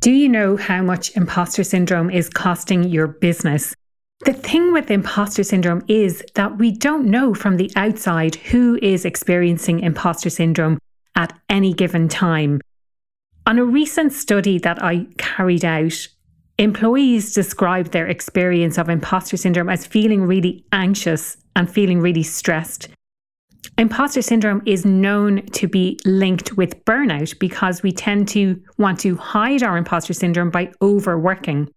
Do you know how much imposter syndrome is costing your business? The thing with imposter syndrome is that we don't know from the outside who is experiencing imposter syndrome at any given time. On a recent study that I carried out, employees described their experience of imposter syndrome as feeling really anxious and feeling really stressed. Imposter syndrome is known to be linked with burnout because we tend to want to hide our imposter syndrome by overworking.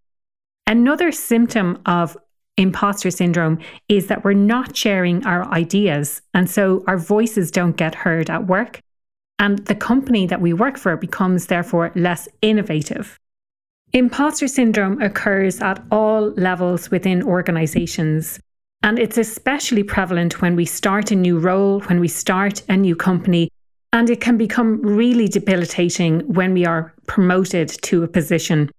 Another symptom of imposter syndrome is that we're not sharing our ideas. And so our voices don't get heard at work. And the company that we work for becomes therefore less innovative. Imposter syndrome occurs at all levels within organizations. And it's especially prevalent when we start a new role, when we start a new company, and it can become really debilitating when we are promoted to a position.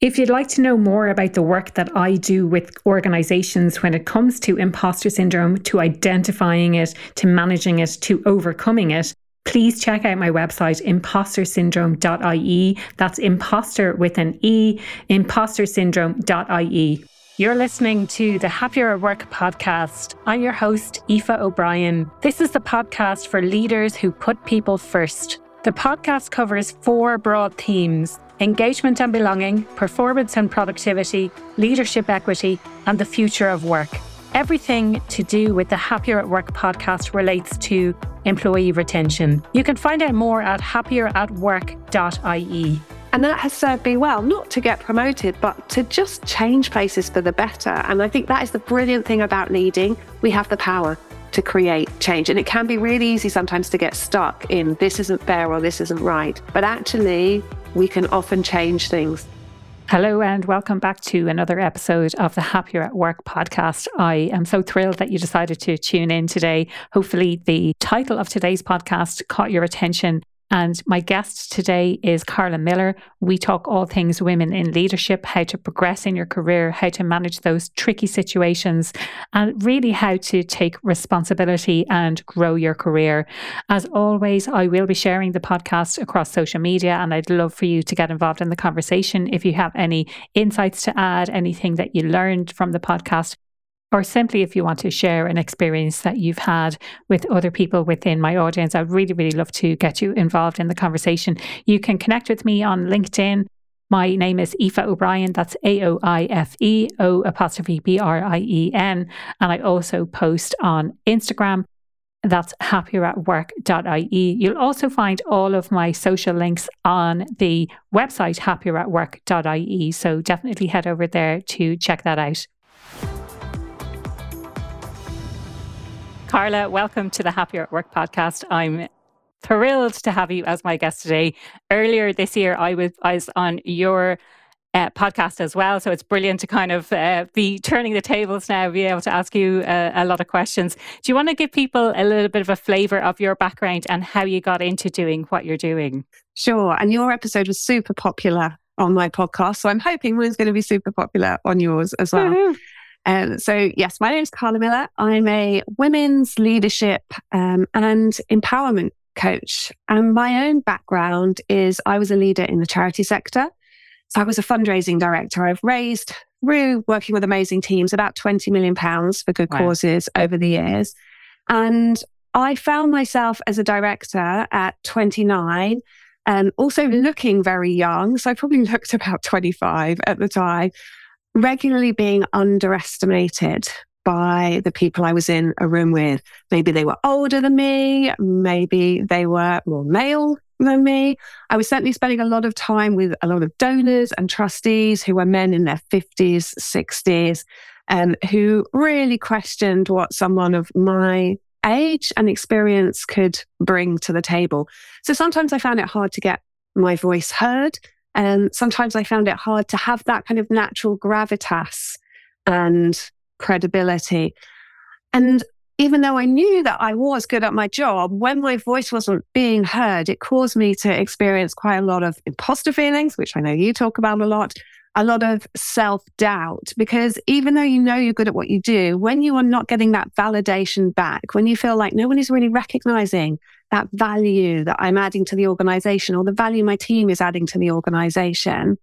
If you'd like to know more about the work that I do with organizations when it comes to imposter syndrome, to identifying it, to managing it, to overcoming it, please check out my website, impostersyndrome.ie. That's imposter with an E, impostersyndrome.ie. You're listening to the Happier at Work podcast. I'm your host, Aoife O'Brien. This is the podcast for leaders who put people first. The podcast covers four broad themes engagement and belonging, performance and productivity, leadership equity, and the future of work. Everything to do with the Happier at Work podcast relates to employee retention. You can find out more at happieratwork.ie. And that has served me well, not to get promoted, but to just change places for the better. And I think that is the brilliant thing about leading. We have the power to create change. And it can be really easy sometimes to get stuck in this isn't fair or this isn't right. But actually, we can often change things. Hello, and welcome back to another episode of the Happier at Work podcast. I am so thrilled that you decided to tune in today. Hopefully, the title of today's podcast caught your attention and my guest today is Carla Miller. We talk all things women in leadership, how to progress in your career, how to manage those tricky situations, and really how to take responsibility and grow your career. As always, I will be sharing the podcast across social media, and I'd love for you to get involved in the conversation. If you have any insights to add, anything that you learned from the podcast, or simply if you want to share an experience that you've had with other people within my audience, I'd really, really love to get you involved in the conversation. You can connect with me on LinkedIn. My name is Aoife O'Brien. That's A O I F E O apostrophe B R I E N. And I also post on Instagram. That's happieratwork.ie. You'll also find all of my social links on the website happieratwork.ie. So definitely head over there to check that out. Carla, welcome to the Happier at Work podcast. I'm thrilled to have you as my guest today. Earlier this year, I was, I was on your uh, podcast as well. So it's brilliant to kind of uh, be turning the tables now, be able to ask you uh, a lot of questions. Do you want to give people a little bit of a flavour of your background and how you got into doing what you're doing? Sure. And your episode was super popular on my podcast. So I'm hoping mine's going to be super popular on yours as well. Mm-hmm. Um, so, yes, my name is Carla Miller. I'm a women's leadership um, and empowerment coach. And my own background is I was a leader in the charity sector. So, I was a fundraising director. I've raised, through working with amazing teams, about 20 million pounds for good wow. causes over the years. And I found myself as a director at 29 and um, also looking very young. So I probably looked about 25 at the time regularly being underestimated by the people I was in a room with. Maybe they were older than me, maybe they were more male than me. I was certainly spending a lot of time with a lot of donors and trustees who were men in their 50s, 60s, and who really questioned what someone of my age and experience could bring to the table. So sometimes I found it hard to get my voice heard. And sometimes I found it hard to have that kind of natural gravitas and credibility. And even though I knew that I was good at my job, when my voice wasn't being heard, it caused me to experience quite a lot of imposter feelings, which I know you talk about a lot, a lot of self doubt. Because even though you know you're good at what you do, when you are not getting that validation back, when you feel like no one is really recognizing that value that I'm adding to the organization or the value my team is adding to the organization,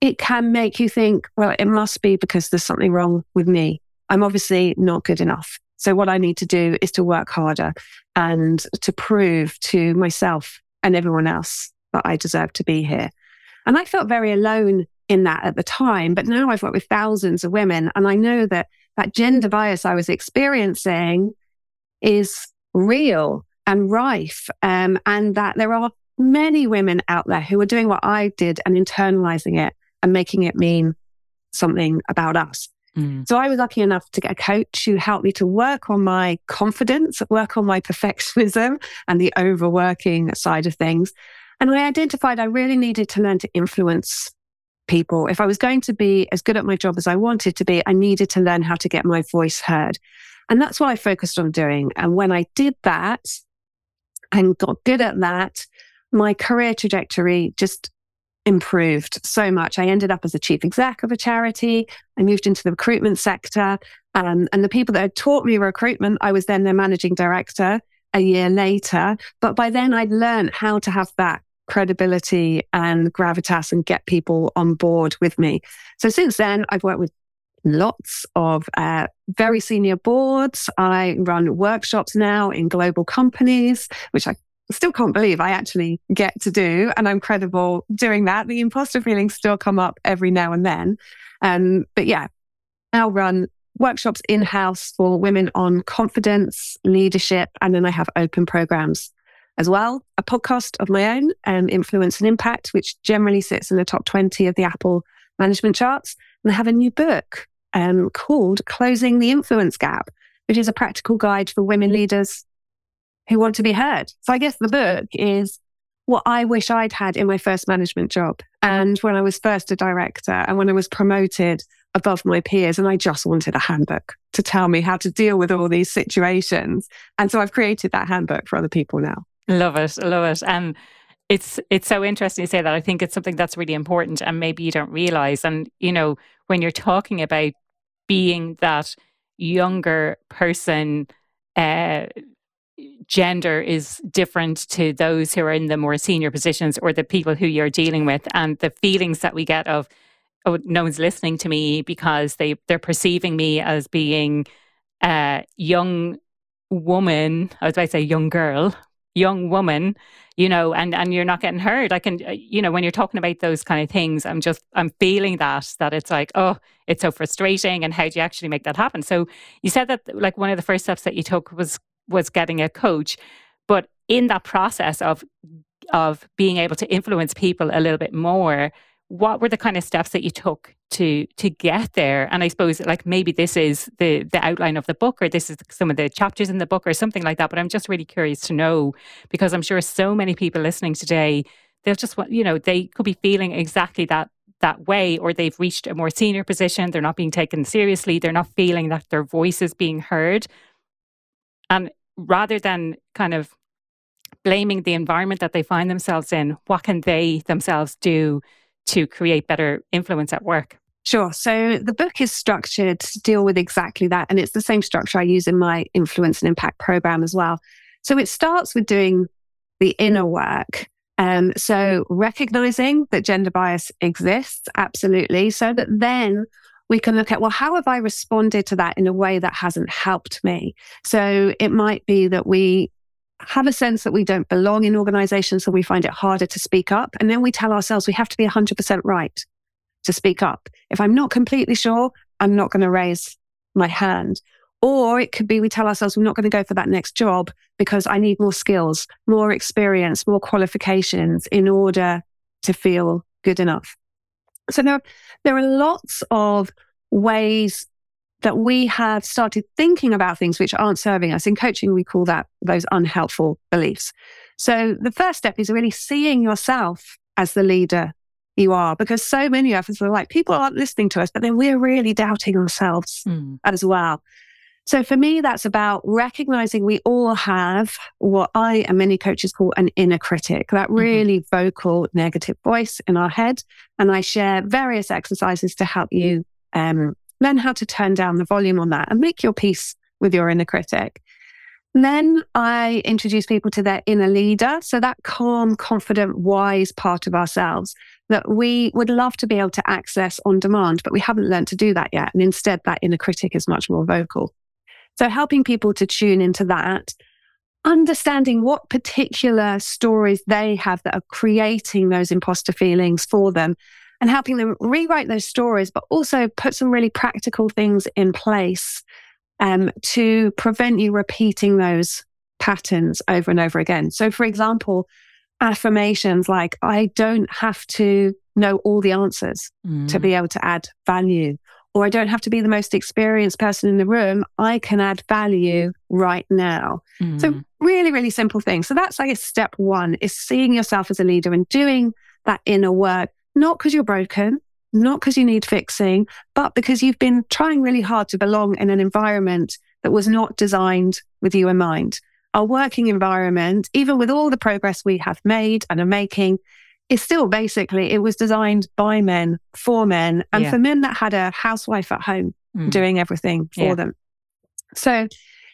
it can make you think, well, it must be because there's something wrong with me. I'm obviously not good enough. So what I need to do is to work harder and to prove to myself and everyone else that I deserve to be here. And I felt very alone in that at the time, but now I've worked with thousands of women and I know that that gender bias I was experiencing is real and rife, um, and that there are many women out there who are doing what I did and internalizing it and making it mean something about us. Mm. So I was lucky enough to get a coach who helped me to work on my confidence, work on my perfectionism and the overworking side of things. And I identified I really needed to learn to influence people. If I was going to be as good at my job as I wanted to be, I needed to learn how to get my voice heard. And that's what I focused on doing. And when I did that and got good at that, my career trajectory just improved so much. I ended up as a chief exec of a charity. I moved into the recruitment sector. Um, and the people that had taught me recruitment, I was then their managing director a year later. But by then I'd learned how to have that credibility and gravitas and get people on board with me. So since then, I've worked with lots of uh, very senior boards. I run workshops now in global companies, which I still can't believe I actually get to do. And I'm credible doing that. The imposter feelings still come up every now and then. Um, but yeah, I'll run workshops in house for women on confidence, leadership, and then I have open programs as well. A podcast of my own, um, Influence and Impact, which generally sits in the top 20 of the Apple management charts. And I have a new book um, called Closing the Influence Gap, which is a practical guide for women leaders who want to be heard. So I guess the book is what I wish I'd had in my first management job. And when I was first a director and when I was promoted above my peers, and I just wanted a handbook to tell me how to deal with all these situations. And so I've created that handbook for other people now. Love it. Love it. And it's it's so interesting to say that. I think it's something that's really important and maybe you don't realize. And, you know, when you're talking about being that younger person, uh, gender is different to those who are in the more senior positions or the people who you're dealing with. And the feelings that we get of oh no one's listening to me because they they're perceiving me as being a young woman i was about to say young girl young woman you know and and you're not getting heard. I can uh, you know when you're talking about those kind of things i'm just i'm feeling that that it's like oh it's so frustrating and how do you actually make that happen? So you said that like one of the first steps that you took was was getting a coach but in that process of of being able to influence people a little bit more what were the kind of steps that you took to to get there? And i suppose like maybe this is the the outline of the book or this is some of the chapters in the book or something like that but i'm just really curious to know because i'm sure so many people listening today they'll just want you know they could be feeling exactly that that way or they've reached a more senior position they're not being taken seriously they're not feeling that their voice is being heard. And rather than kind of blaming the environment that they find themselves in what can they themselves do to create better influence at work Sure. So the book is structured to deal with exactly that. And it's the same structure I use in my influence and impact program as well. So it starts with doing the inner work. Um, so recognizing that gender bias exists, absolutely. So that then we can look at, well, how have I responded to that in a way that hasn't helped me? So it might be that we have a sense that we don't belong in organizations, so we find it harder to speak up. And then we tell ourselves we have to be 100% right to speak up. If I'm not completely sure, I'm not going to raise my hand. Or it could be we tell ourselves we're not going to go for that next job because I need more skills, more experience, more qualifications in order to feel good enough. So there, there are lots of ways that we have started thinking about things which aren't serving us. In coaching, we call that those unhelpful beliefs. So the first step is really seeing yourself as the leader you are because so many of us are like, people aren't listening to us, but then we're really doubting ourselves mm. as well. So for me, that's about recognizing we all have what I and many coaches call an inner critic, that mm-hmm. really mm-hmm. vocal negative voice in our head. And I share various exercises to help you um, learn how to turn down the volume on that and make your peace with your inner critic. Then I introduce people to their inner leader. So that calm, confident, wise part of ourselves that we would love to be able to access on demand, but we haven't learned to do that yet. And instead, that inner critic is much more vocal. So helping people to tune into that, understanding what particular stories they have that are creating those imposter feelings for them and helping them rewrite those stories, but also put some really practical things in place um, to prevent you repeating those patterns over and over again. So, for example, affirmations like, I don't have to know all the answers mm. to be able to add value, or I don't have to be the most experienced person in the room. I can add value right now. Mm. So, really, really simple things. So, that's, I guess, step one is seeing yourself as a leader and doing that inner work, not because you're broken, not because you need fixing, but because you've been trying really hard to belong in an environment that was not designed with you in mind. Our working environment, even with all the progress we have made and are making, is still basically, it was designed by men for men and yeah. for men that had a housewife at home mm. doing everything for yeah. them. So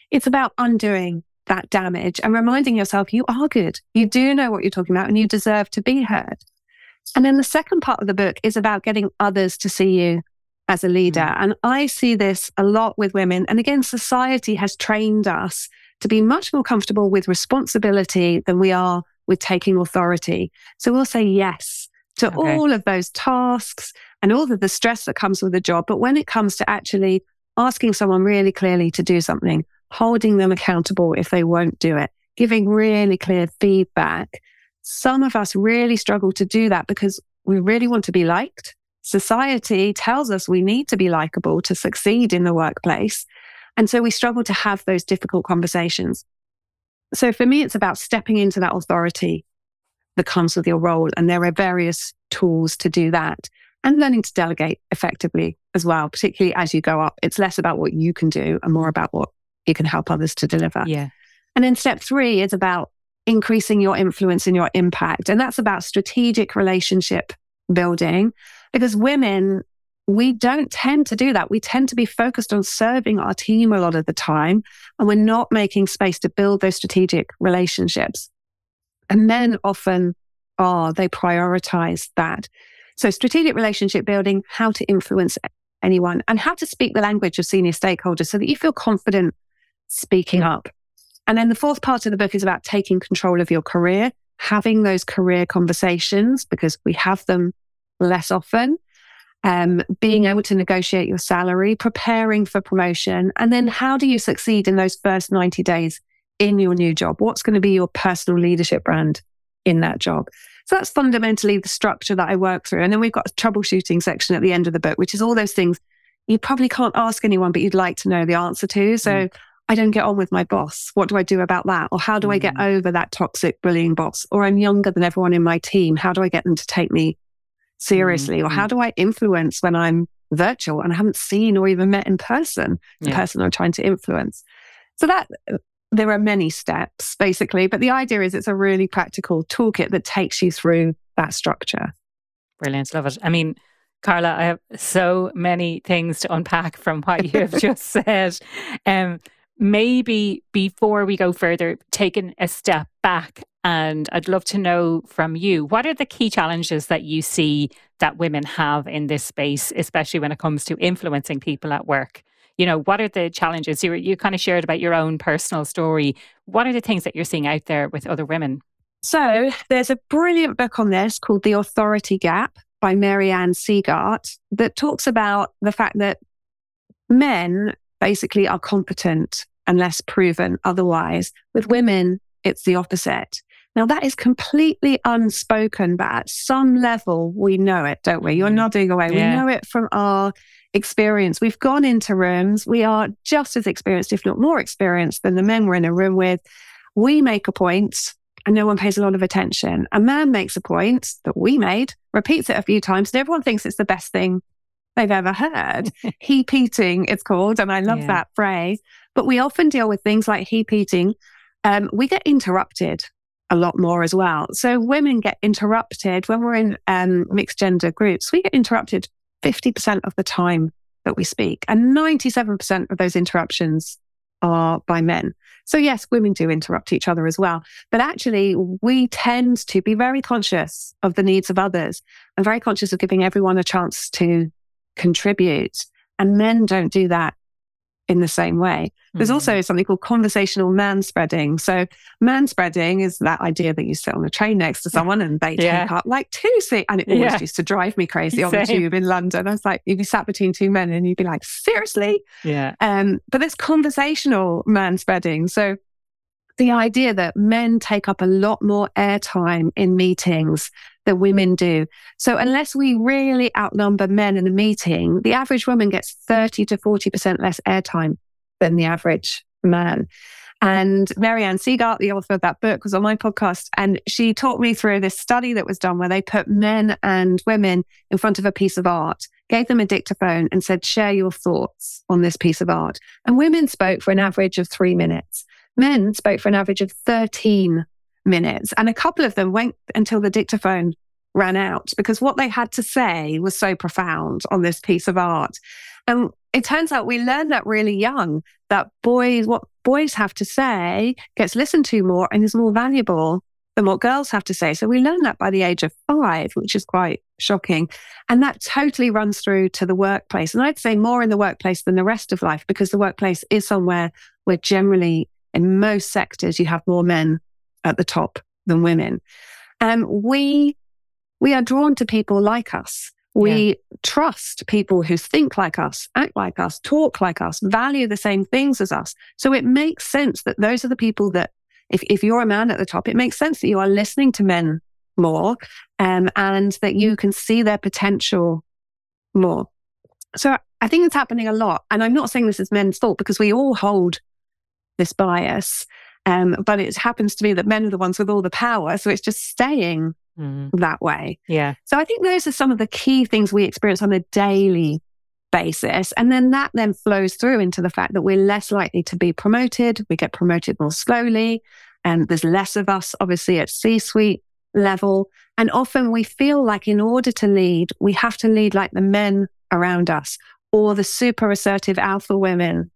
it's about undoing that damage and reminding yourself you are good. You do know what you're talking about and you deserve to be heard. And then the second part of the book is about getting others to see you as a leader. Mm. And I see this a lot with women. And again, society has trained us to be much more comfortable with responsibility than we are with taking authority. So we'll say yes to okay. all of those tasks and all of the stress that comes with the job. But when it comes to actually asking someone really clearly to do something, holding them accountable if they won't do it, giving really clear feedback, some of us really struggle to do that because we really want to be liked. Society tells us we need to be likable to succeed in the workplace. And so we struggle to have those difficult conversations. So for me, it's about stepping into that authority that comes with your role. And there are various tools to do that and learning to delegate effectively as well, particularly as you go up. It's less about what you can do and more about what you can help others to deliver. Yeah. And then step three is about increasing your influence and your impact. And that's about strategic relationship building because women, we don't tend to do that. We tend to be focused on serving our team a lot of the time, and we're not making space to build those strategic relationships. And men often are, they prioritize that. So, strategic relationship building, how to influence anyone, and how to speak the language of senior stakeholders so that you feel confident speaking mm. up. And then the fourth part of the book is about taking control of your career, having those career conversations because we have them less often. Um, being able to negotiate your salary, preparing for promotion, and then how do you succeed in those first 90 days in your new job? What's going to be your personal leadership brand in that job? So that's fundamentally the structure that I work through. And then we've got a troubleshooting section at the end of the book, which is all those things you probably can't ask anyone, but you'd like to know the answer to. So mm. I don't get on with my boss. What do I do about that? Or how do mm. I get mm. over that toxic bullying boss? Or I'm younger than everyone in my team. How do I get them to take me seriously? Mm. Or how do I influence when I'm virtual and I haven't seen or even met in person the yeah. person I'm trying to influence? So that uh, there are many steps basically, but the idea is it's a really practical toolkit that takes you through that structure. Brilliant. Love it. I mean, Carla, I have so many things to unpack from what you have just said. Um, maybe before we go further, taking a step back, and I'd love to know from you what are the key challenges that you see that women have in this space, especially when it comes to influencing people at work? You know, what are the challenges? You, you kind of shared about your own personal story. What are the things that you're seeing out there with other women? So, there's a brilliant book on this called The Authority Gap by Mary Ann Sieghart that talks about the fact that men basically are competent unless proven otherwise. With women, it's the opposite. Now, that is completely unspoken, but at some level, we know it, don't we? You're mm-hmm. nodding away. Yeah. We know it from our experience. We've gone into rooms. We are just as experienced, if not more experienced, than the men we're in a room with. We make a point and no one pays a lot of attention. A man makes a point that we made, repeats it a few times, and everyone thinks it's the best thing they've ever heard. hepeating, it's called. And I love yeah. that phrase. But we often deal with things like hepeating. Um, we get interrupted a lot more as well. So women get interrupted when we're in um, mixed gender groups. We get interrupted 50% of the time that we speak, and 97% of those interruptions are by men. So, yes, women do interrupt each other as well. But actually, we tend to be very conscious of the needs of others and very conscious of giving everyone a chance to contribute. And men don't do that in the same way. There's mm-hmm. also something called conversational manspreading. So manspreading is that idea that you sit on a train next to someone and they yeah. take up like two seats. And it always yeah. used to drive me crazy on the tube in London. I was like, you'd be sat between two men and you'd be like, seriously? Yeah. Um, but there's conversational manspreading. So the idea that men take up a lot more airtime in meetings than women do. So unless we really outnumber men in a meeting, the average woman gets 30 to 40% less airtime than the average man. And Mary Ann Sieghart, the author of that book, was on my podcast. And she talked me through this study that was done where they put men and women in front of a piece of art, gave them a dictaphone, and said, share your thoughts on this piece of art. And women spoke for an average of three minutes. Men spoke for an average of 13 minutes. And a couple of them went until the dictaphone ran out because what they had to say was so profound on this piece of art. And it turns out we learned that really young that boys, what boys have to say gets listened to more and is more valuable than what girls have to say. So we learned that by the age of five, which is quite shocking. And that totally runs through to the workplace. And I'd say more in the workplace than the rest of life because the workplace is somewhere where generally in most sectors you have more men at the top than women. And we we are drawn to people like us. We yeah. trust people who think like us, act like us, talk like us, value the same things as us. So it makes sense that those are the people that, if, if you're a man at the top, it makes sense that you are listening to men more um, and that you can see their potential more. So I think it's happening a lot. And I'm not saying this is men's fault because we all hold this bias. Um, but it happens to be that men are the ones with all the power. So it's just staying mm. that way. Yeah. So I think those are some of the key things we experience on a daily basis. And then that then flows through into the fact that we're less likely to be promoted. We get promoted more slowly. And there's less of us, obviously, at C suite level. And often we feel like in order to lead, we have to lead like the men around us or the super assertive alpha women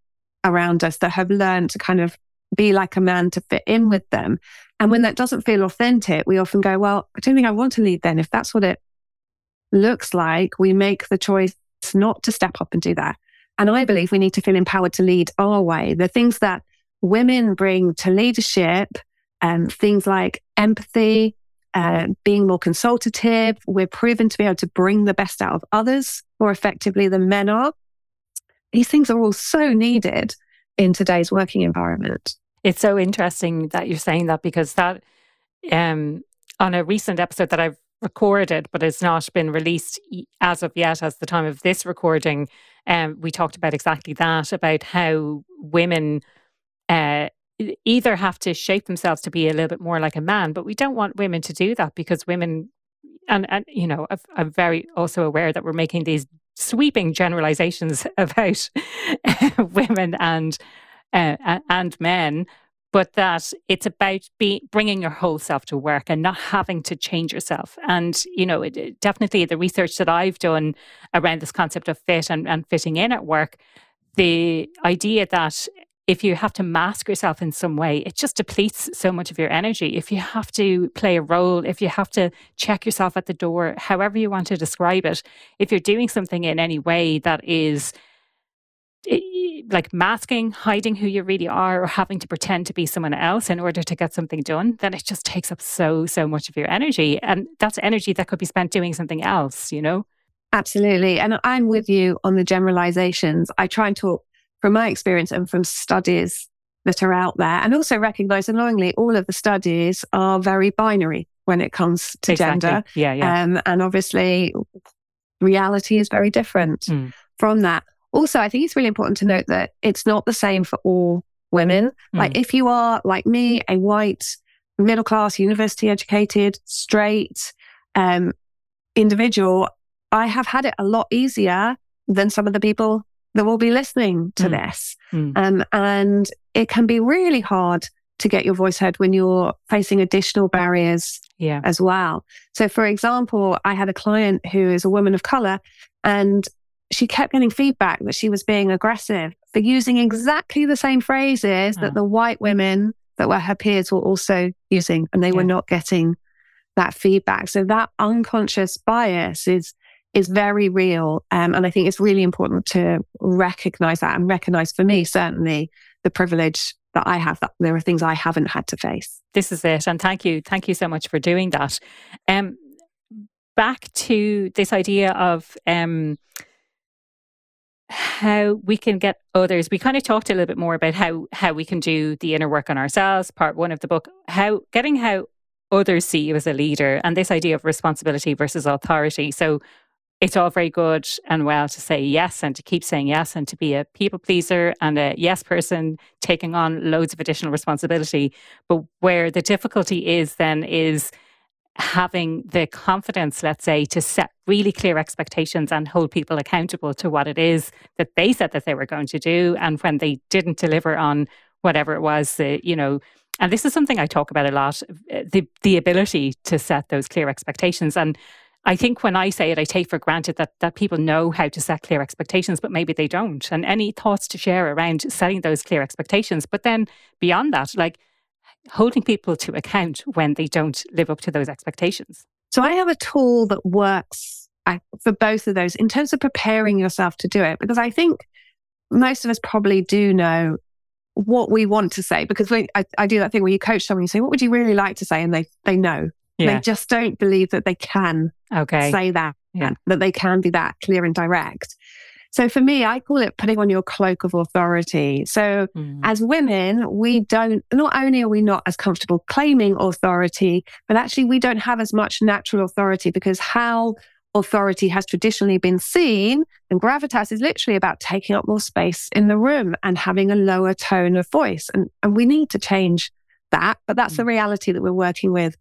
around us that have learned to kind of be like a man to fit in with them. And when that doesn't feel authentic, we often go, well, I don't think I want to lead then. If that's what it looks like, we make the choice not to step up and do that. And I believe we need to feel empowered to lead our way. The things that women bring to leadership, um, things like empathy, uh, being more consultative, we're proven to be able to bring the best out of others more effectively than men are. These things are all so needed in today's working environment. It's so interesting that you're saying that because that um, on a recent episode that I've recorded, but it's not been released as of yet, as the time of this recording, um, we talked about exactly that about how women uh, either have to shape themselves to be a little bit more like a man, but we don't want women to do that because women, and and you know, I'm very also aware that we're making these sweeping generalizations about women and uh, and men, but that it's about be, bringing your whole self to work and not having to change yourself. And you know, it, definitely the research that I've done around this concept of fit and, and fitting in at work, the idea that if you have to mask yourself in some way, it just depletes so much of your energy. If you have to play a role, if you have to check yourself at the door, however you want to describe it, if you're doing something in any way that is eh, like masking, hiding who you really are, or having to pretend to be someone else in order to get something done, then it just takes up so, so much of your energy. And that's energy that could be spent doing something else, you know? Absolutely. And I'm with you on the generalizations. I try and talk from my experience and from studies that are out there, and also recognize annoyingly, all of the studies are very binary when it comes to exactly. gender. Yeah, yeah. Um, and obviously, reality is very different mm. from that. Also, I think it's really important to note that it's not the same for all women. Mm. Like, if you are like me, a white, middle class, university educated, straight um, individual, I have had it a lot easier than some of the people that will be listening to mm. this. Mm. Um, and it can be really hard to get your voice heard when you're facing additional barriers yeah. as well. So, for example, I had a client who is a woman of color and she kept getting feedback that she was being aggressive for using exactly the same phrases that ah. the white women that were her peers were also using, and they yeah. were not getting that feedback. So that unconscious bias is is very real, um, and I think it's really important to recognize that and recognize for me certainly the privilege that I have. That there are things I haven't had to face. This is it, and thank you, thank you so much for doing that. Um, back to this idea of um, how we can get others. We kind of talked a little bit more about how how we can do the inner work on ourselves. Part one of the book, how getting how others see you as a leader, and this idea of responsibility versus authority. So it's all very good and well to say yes and to keep saying yes and to be a people pleaser and a yes person taking on loads of additional responsibility. But where the difficulty is then is having the confidence, let's say, to set really clear expectations and hold people accountable to what it is that they said that they were going to do. And when they didn't deliver on whatever it was, you know, and this is something I talk about a lot uh, the, the ability to set those clear expectations. And I think when I say it, I take for granted that, that people know how to set clear expectations, but maybe they don't. And any thoughts to share around setting those clear expectations? But then beyond that, like, holding people to account when they don't live up to those expectations? So I have a tool that works for both of those in terms of preparing yourself to do it, because I think most of us probably do know what we want to say because I, I, do that thing where you coach someone, you say, what would you really like to say? And they, they know. Yeah. They just don't believe that they can okay. say that, yeah. that they can be that clear and direct. So for me, I call it putting on your cloak of authority. So mm. as women, we don't, not only are we not as comfortable claiming authority, but actually we don't have as much natural authority because how authority has traditionally been seen and gravitas is literally about taking up more space in the room and having a lower tone of voice. And, and we need to change that, but that's mm. the reality that we're working with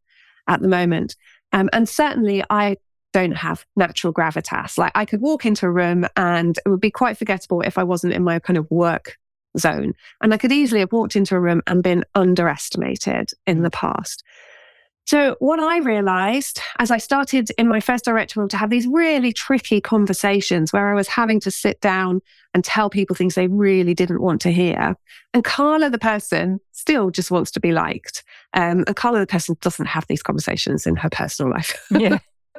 at the moment. Um, and certainly I don't have natural gravitas. Like I could walk into a room and it would be quite forgettable if I wasn't in my kind of work zone. And I could easily have walked into a room and been underestimated in the past. So, what I realized as I started in my first director role to have these really tricky conversations where I was having to sit down and tell people things they really didn't want to hear. And Carla, the person, still just wants to be liked. Um, and Carla, the person, doesn't have these conversations in her personal life. Yeah.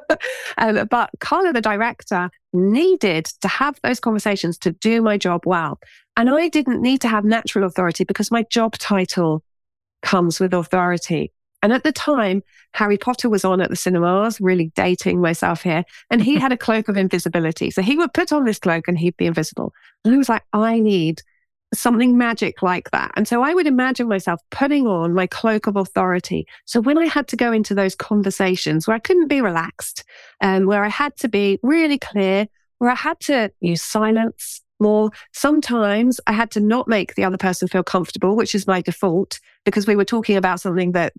um, but Carla, the director, needed to have those conversations to do my job well. And I didn't need to have natural authority because my job title comes with authority. And at the time, Harry Potter was on at the cinemas, really dating myself here. And he had a cloak of invisibility. So he would put on this cloak and he'd be invisible. And I was like, I need something magic like that. And so I would imagine myself putting on my cloak of authority. So when I had to go into those conversations where I couldn't be relaxed, um, where I had to be really clear, where I had to use silence more, sometimes I had to not make the other person feel comfortable, which is my default, because we were talking about something that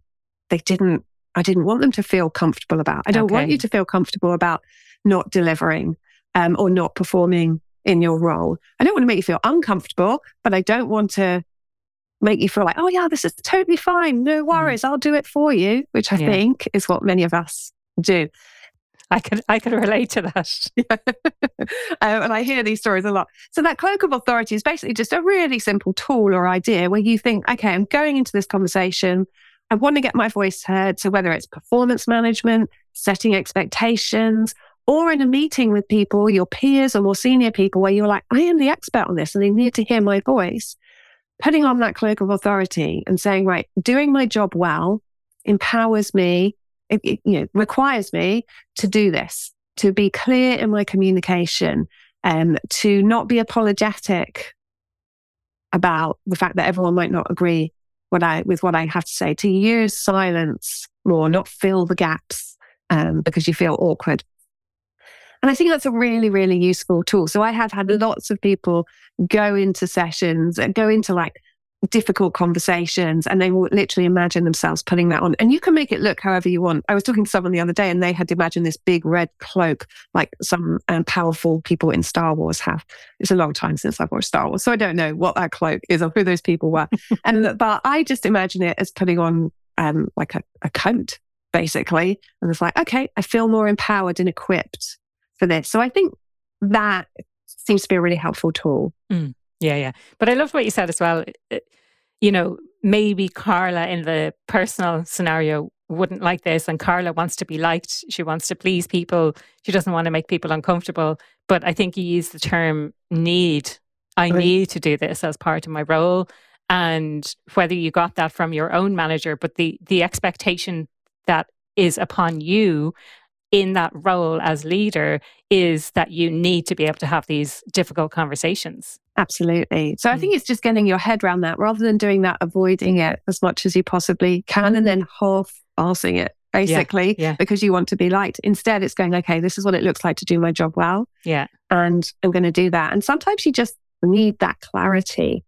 they didn't, I didn't want them to feel comfortable about. I don't okay. want you to feel comfortable about not delivering um, or not performing in your role. I don't want to make you feel uncomfortable, but I don't want to make you feel like, oh, yeah, this is totally fine. No mm. worries. Mm. I'll do it for you, which I yeah. think is what many of us do. I can I can relate to that. um, and I hear these stories a lot. So that cloak of authority is basically just a really simple tool or idea where you think, okay, I'm going into this conversation. I want to get my voice heard. So whether it's performance management, setting expectations, or in a meeting with people, your peers or more senior people, where you're like, I am the expert on this and they need to hear my voice, putting on that cloak of authority and saying, right, doing my job well empowers me, it, it, you know, requires me to do this, to be clear in my communication, um, to not be apologetic about the fact that everyone might not agree what I, with what I have to say, to use silence more, not fill the gaps um, because you feel awkward and I think that's a really, really useful tool. So I have had lots of people go into sessions and go into like difficult conversations and they will literally imagine themselves putting that on. And you can make it look however you want. I was talking to someone the other day and they had imagined this big red cloak like some um, powerful people in Star Wars have. It's a long time since I've watched Star Wars. So I don't know what that cloak is or who those people were. and but I just imagine it as putting on um, like a, a coat basically. And it's like, okay, I feel more empowered and equipped for this. So I think that seems to be a really helpful tool. Mm. Yeah, yeah. But I love what you said as well. Uh, you know, maybe Carla in the personal scenario wouldn't like this and Carla wants to be liked. She wants to please people. She doesn't want to make people uncomfortable. But I think you use the term need. I right. need to do this as part of my role. And whether you got that from your own manager, but the the expectation that is upon you in that role as leader is that you need to be able to have these difficult conversations. Absolutely. So mm. I think it's just getting your head around that rather than doing that, avoiding it as much as you possibly can and then half passing it basically yeah, yeah. because you want to be liked. Instead, it's going, okay, this is what it looks like to do my job well. Yeah. And I'm going to do that. And sometimes you just need that clarity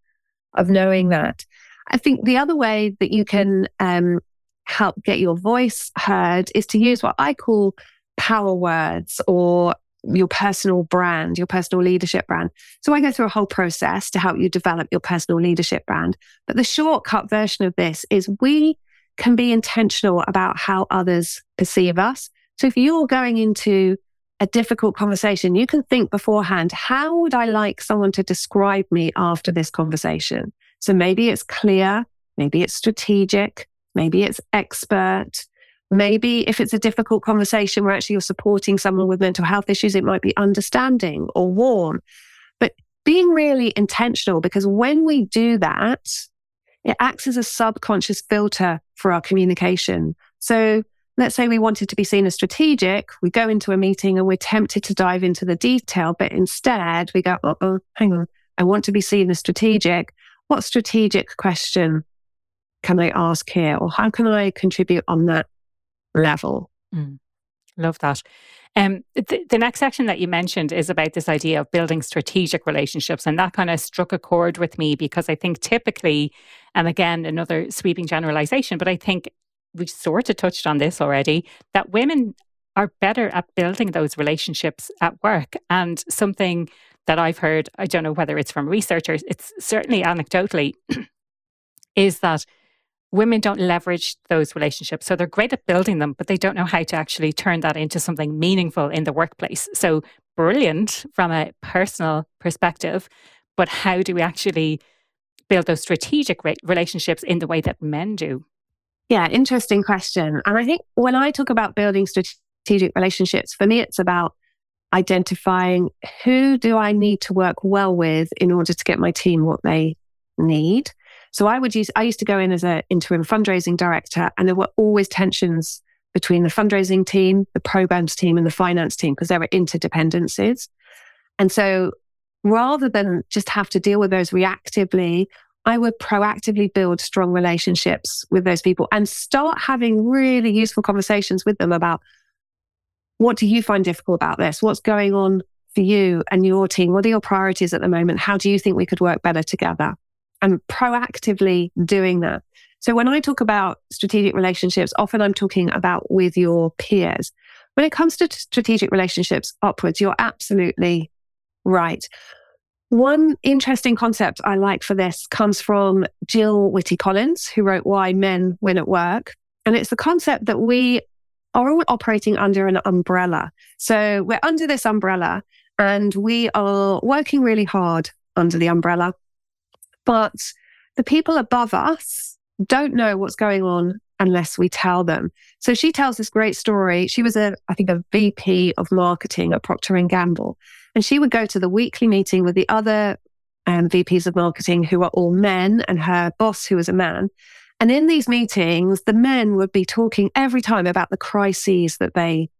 of knowing that. I think the other way that you can um, help get your voice heard is to use what I call power words or your personal brand, your personal leadership brand. So I go through a whole process to help you develop your personal leadership brand. But the shortcut version of this is we can be intentional about how others perceive us. So if you're going into a difficult conversation, you can think beforehand, how would I like someone to describe me after this conversation? So maybe it's clear, maybe it's strategic, maybe it's expert. Maybe if it's a difficult conversation where actually you're supporting someone with mental health issues, it might be understanding or warm. But being really intentional, because when we do that, it acts as a subconscious filter for our communication. So let's say we wanted to be seen as strategic. We go into a meeting and we're tempted to dive into the detail, but instead we go, oh, hang on, I want to be seen as strategic. What strategic question can I ask here? Or how can I contribute on that level? Mm, love that. Um, the, the next section that you mentioned is about this idea of building strategic relationships. And that kind of struck a chord with me because I think typically, and again, another sweeping generalization, but I think we sort of touched on this already, that women are better at building those relationships at work. And something that I've heard, I don't know whether it's from researchers, it's certainly anecdotally, is that women don't leverage those relationships. So they're great at building them, but they don't know how to actually turn that into something meaningful in the workplace. So brilliant from a personal perspective, but how do we actually build those strategic re- relationships in the way that men do? Yeah, interesting question. And I think when I talk about building strategic relationships, for me, it's about identifying who do I need to work well with in order to get my team what they need. So I would use, I used to go in as an interim fundraising director, and there were always tensions between the fundraising team, the programs team, and the finance team because there were interdependencies. And so rather than just have to deal with those reactively, I would proactively build strong relationships with those people and start having really useful conversations with them about what do you find difficult about this? What's going on for you and your team? What are your priorities at the moment? How do you think we could work better together? And proactively doing that. So when I talk about strategic relationships, often I'm talking about with your peers. When it comes to strategic relationships upwards, you're absolutely right. One interesting concept I like for this comes from Jill Whitty Collins, who wrote Why Men Win at Work. And it's the concept that we are all operating under an umbrella. So we're under this umbrella and we are working really hard under the umbrella. But the people above us don't know what's going on unless we tell them. So she tells this great story. She was a, I think, a VP of marketing at Procter and Gamble, and she would go to the weekly meeting with the other um, VPs of marketing who are all men, and her boss who was a man. And in these meetings, the men would be talking every time about the crises that they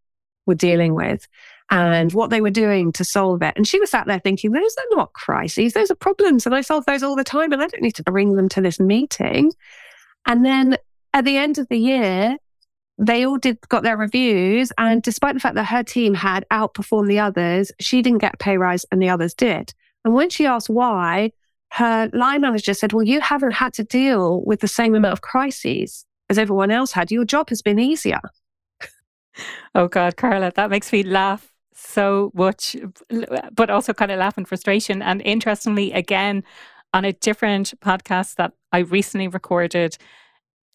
were dealing with and what they were doing to solve it. And she was sat there thinking, those are not crises, those are problems. And I solve those all the time. And I don't need to bring them to this meeting. And then at the end of the year, they all did got their reviews. And despite the fact that her team had outperformed the others, she didn't get a pay rise and the others did. And when she asked why, her line manager said, Well, you haven't had to deal with the same amount of crises as everyone else had. Your job has been easier. Oh God, Carla, that makes me laugh so much, but also kind of laugh and frustration. And interestingly, again, on a different podcast that I recently recorded,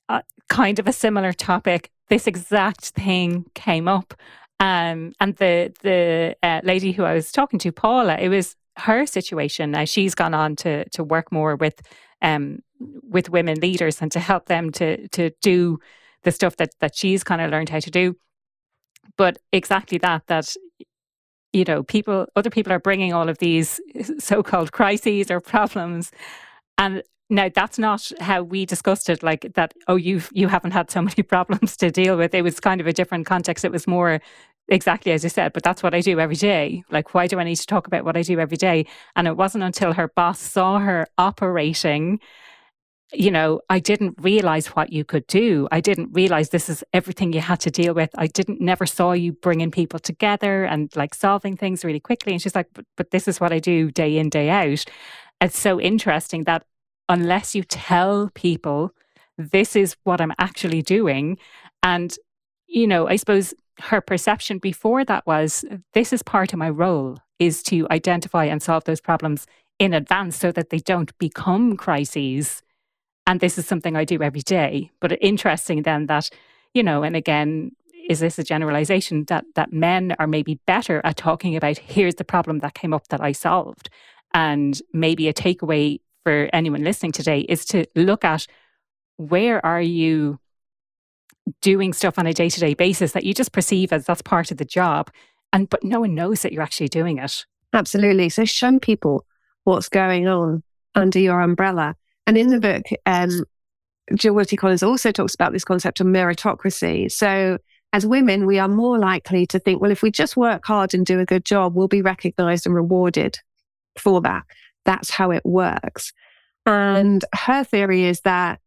uh, kind of a similar topic, this exact thing came up. Um, and the the uh, lady who I was talking to, Paula, it was her situation. Now she's gone on to to work more with um, with women leaders and to help them to to do the stuff that that she's kind of learned how to do. But exactly that that you know people other people are bringing all of these so-called crises or problems. And now that's not how we discussed it like that oh you you haven't had so many problems to deal with. It was kind of a different context. It was more exactly as you said but that's what i do every day. Like why do i need to talk about what i do every day? And it wasn't until her boss saw her operating you know, I didn't realize what you could do. I didn't realize this is everything you had to deal with. I didn't never saw you bringing people together and like solving things really quickly. And she's like, but, but this is what I do day in, day out. It's so interesting that unless you tell people this is what I'm actually doing, and, you know, I suppose her perception before that was this is part of my role is to identify and solve those problems in advance so that they don't become crises and this is something I do every day. But interesting then that, you know, and again, is this a generalization that that men are maybe better at talking about here's the problem that came up that I solved? And maybe a takeaway for anyone listening today is to look at where are you doing stuff on a day-to-day basis that you just perceive as that's part of the job and but no one knows that you're actually doing it absolutely so show people what's going on under your umbrella and in the book, um, Jill Wilty Collins also talks about this concept of meritocracy. So, as women, we are more likely to think, well, if we just work hard and do a good job, we'll be recognized and rewarded for that. That's how it works. And her theory is that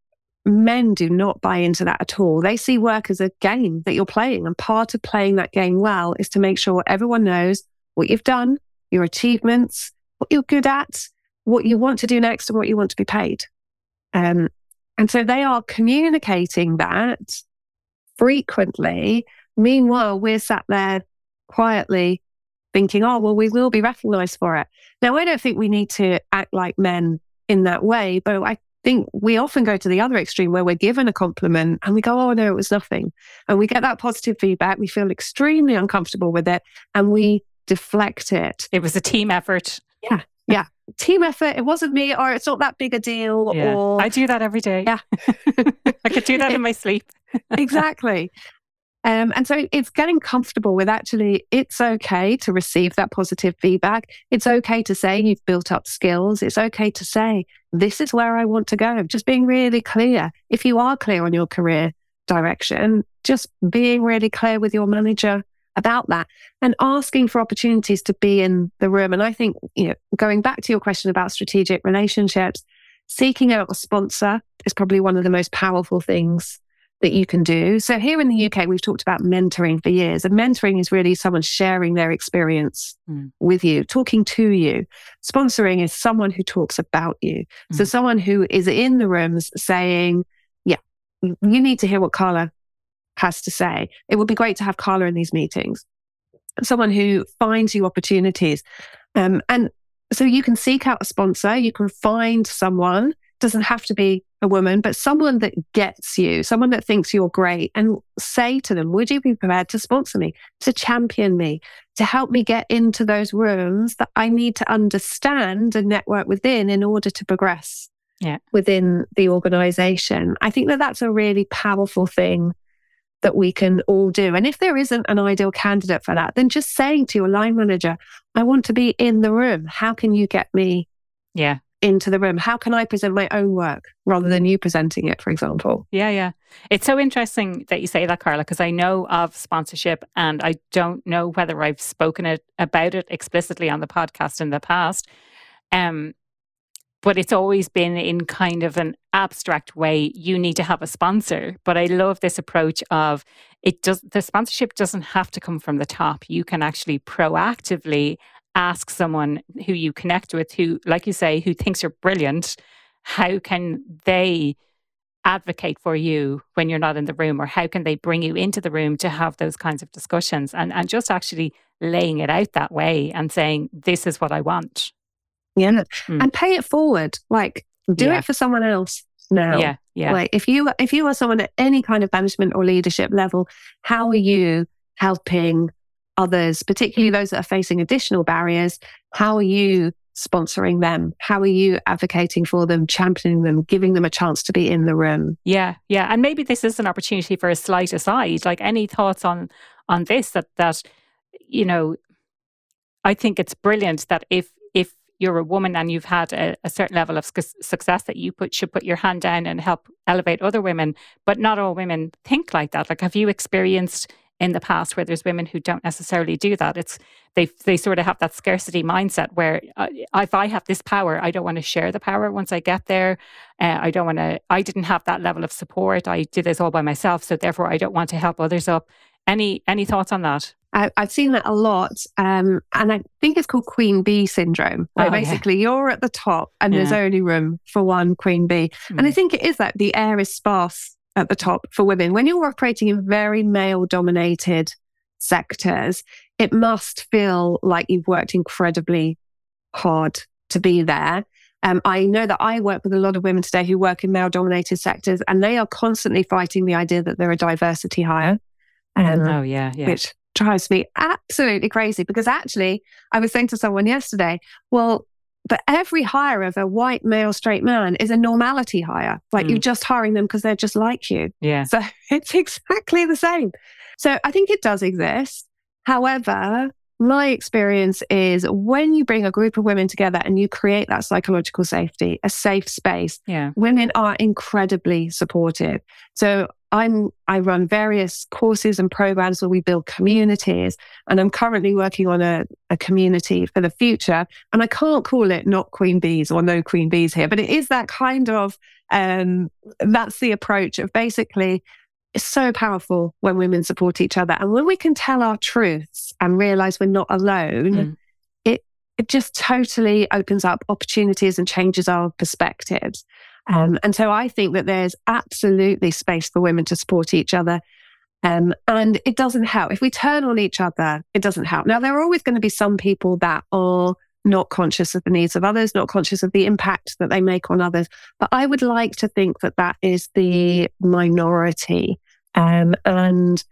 men do not buy into that at all. They see work as a game that you're playing. And part of playing that game well is to make sure everyone knows what you've done, your achievements, what you're good at, what you want to do next and what you want to be paid. Um, and so they are communicating that frequently. Meanwhile, we're sat there quietly thinking, oh, well, we will be recognized for it. Now, I don't think we need to act like men in that way, but I think we often go to the other extreme where we're given a compliment and we go, oh, no, it was nothing. And we get that positive feedback. We feel extremely uncomfortable with it and we deflect it. It was a team effort. Yeah. Yeah team effort. It wasn't me, or it's not that big a deal. Yeah. Or I do that every day. Yeah, I could do that in my sleep. exactly. Um, and so it's getting comfortable with actually, it's okay to receive that positive feedback. It's okay to say you've built up skills. It's okay to say, this is where I want to go. Just being really clear. If you are clear on your career direction, just being really clear with your manager about that and asking for opportunities to be in the room. And I think, you know, going back to your question about strategic relationships, seeking out a sponsor is probably one of the most powerful things that you can do. So here in the UK, we've talked about mentoring for years. And mentoring is really someone sharing their experience mm. with you, talking to you. Sponsoring is someone who talks about you. Mm. So someone who is in the rooms saying, yeah, you need to hear what Carla has to say. It would be great to have Carla in these meetings, someone who finds you opportunities. Um, and so you can seek out a sponsor, you can find someone, doesn't have to be a woman, but someone that gets you, someone that thinks you're great, and say to them, Would you be prepared to sponsor me, to champion me, to help me get into those rooms that I need to understand and network within in order to progress yeah. within the organization? I think that that's a really powerful thing that we can all do. And if there isn't an ideal candidate for that, then just saying to your line manager, I want to be in the room. How can you get me yeah. into the room? How can I present my own work rather than you presenting it, for example? Yeah, yeah. It's so interesting that you say that, Carla, because I know of sponsorship and I don't know whether I've spoken it about it explicitly on the podcast in the past. Um, but it's always been in kind of an abstract way you need to have a sponsor. But i love this approach of it does the sponsorship doesn't have to come from the top. You can actually proactively ask someone who you connect with who like you say who thinks you're brilliant how can they advocate for you when you're not in the room? Or how can they bring you into the room to have those kinds of discussions? And and just actually laying it out that way and saying this is what i want yeah. Mm. And pay it forward. Like do yeah. it for someone else now. Yeah. Yeah. Like if you if you are someone at any kind of management or leadership level, how are you helping others, particularly those that are facing additional barriers, how are you sponsoring them? How are you advocating for them, championing them, giving them a chance to be in the room? Yeah, yeah. And maybe this is an opportunity for a slight aside. Like any thoughts on on this that that you know I think it's brilliant that if if you're a woman and you've had a, a certain level of su- success that you put should put your hand down and help elevate other women, but not all women think like that. Like have you experienced in the past where there's women who don't necessarily do that. It's they they sort of have that scarcity mindset where uh, if I have this power, I don't want to share the power once I get there. Uh, I don't want to. I didn't have that level of support. I did this all by myself, so therefore I don't want to help others up. Any any thoughts on that? I, have seen that a lot, um, and I think it's called Queen Bee syndrome. Where oh, basically yeah. you're at the top, and yeah. there's only room for one Queen Bee. Mm. And I hmm. think it is that the air is sparse at the top for women. When you're operating in very male dominated sectors, it must feel like you've worked incredibly hard to be there. Um, I know that I work with a lot of women today who work in male dominated sectors and they are constantly fighting the idea that they're a diversity hire. Um, oh, yeah, yeah. Which drives me absolutely crazy because actually, I was saying to someone yesterday, well, but every hire of a white male straight man is a normality hire. Like mm. you're just hiring them because they're just like you. Yeah. So it's exactly the same. So I think it does exist. However, my experience is when you bring a group of women together and you create that psychological safety, a safe space, yeah. women are incredibly supportive. So I'm I run various courses and programs where we build communities, and I'm currently working on a, a community for the future. And I can't call it not queen bees or no queen bees here, but it is that kind of um, that's the approach of basically it's so powerful when women support each other, and when we can tell our truths and realize we're not alone. Mm. It, it just totally opens up opportunities and changes our perspectives. Um, and so I think that there's absolutely space for women to support each other. Um, and it doesn't help. If we turn on each other, it doesn't help. Now, there are always going to be some people that are not conscious of the needs of others, not conscious of the impact that they make on others. But I would like to think that that is the minority. Um, and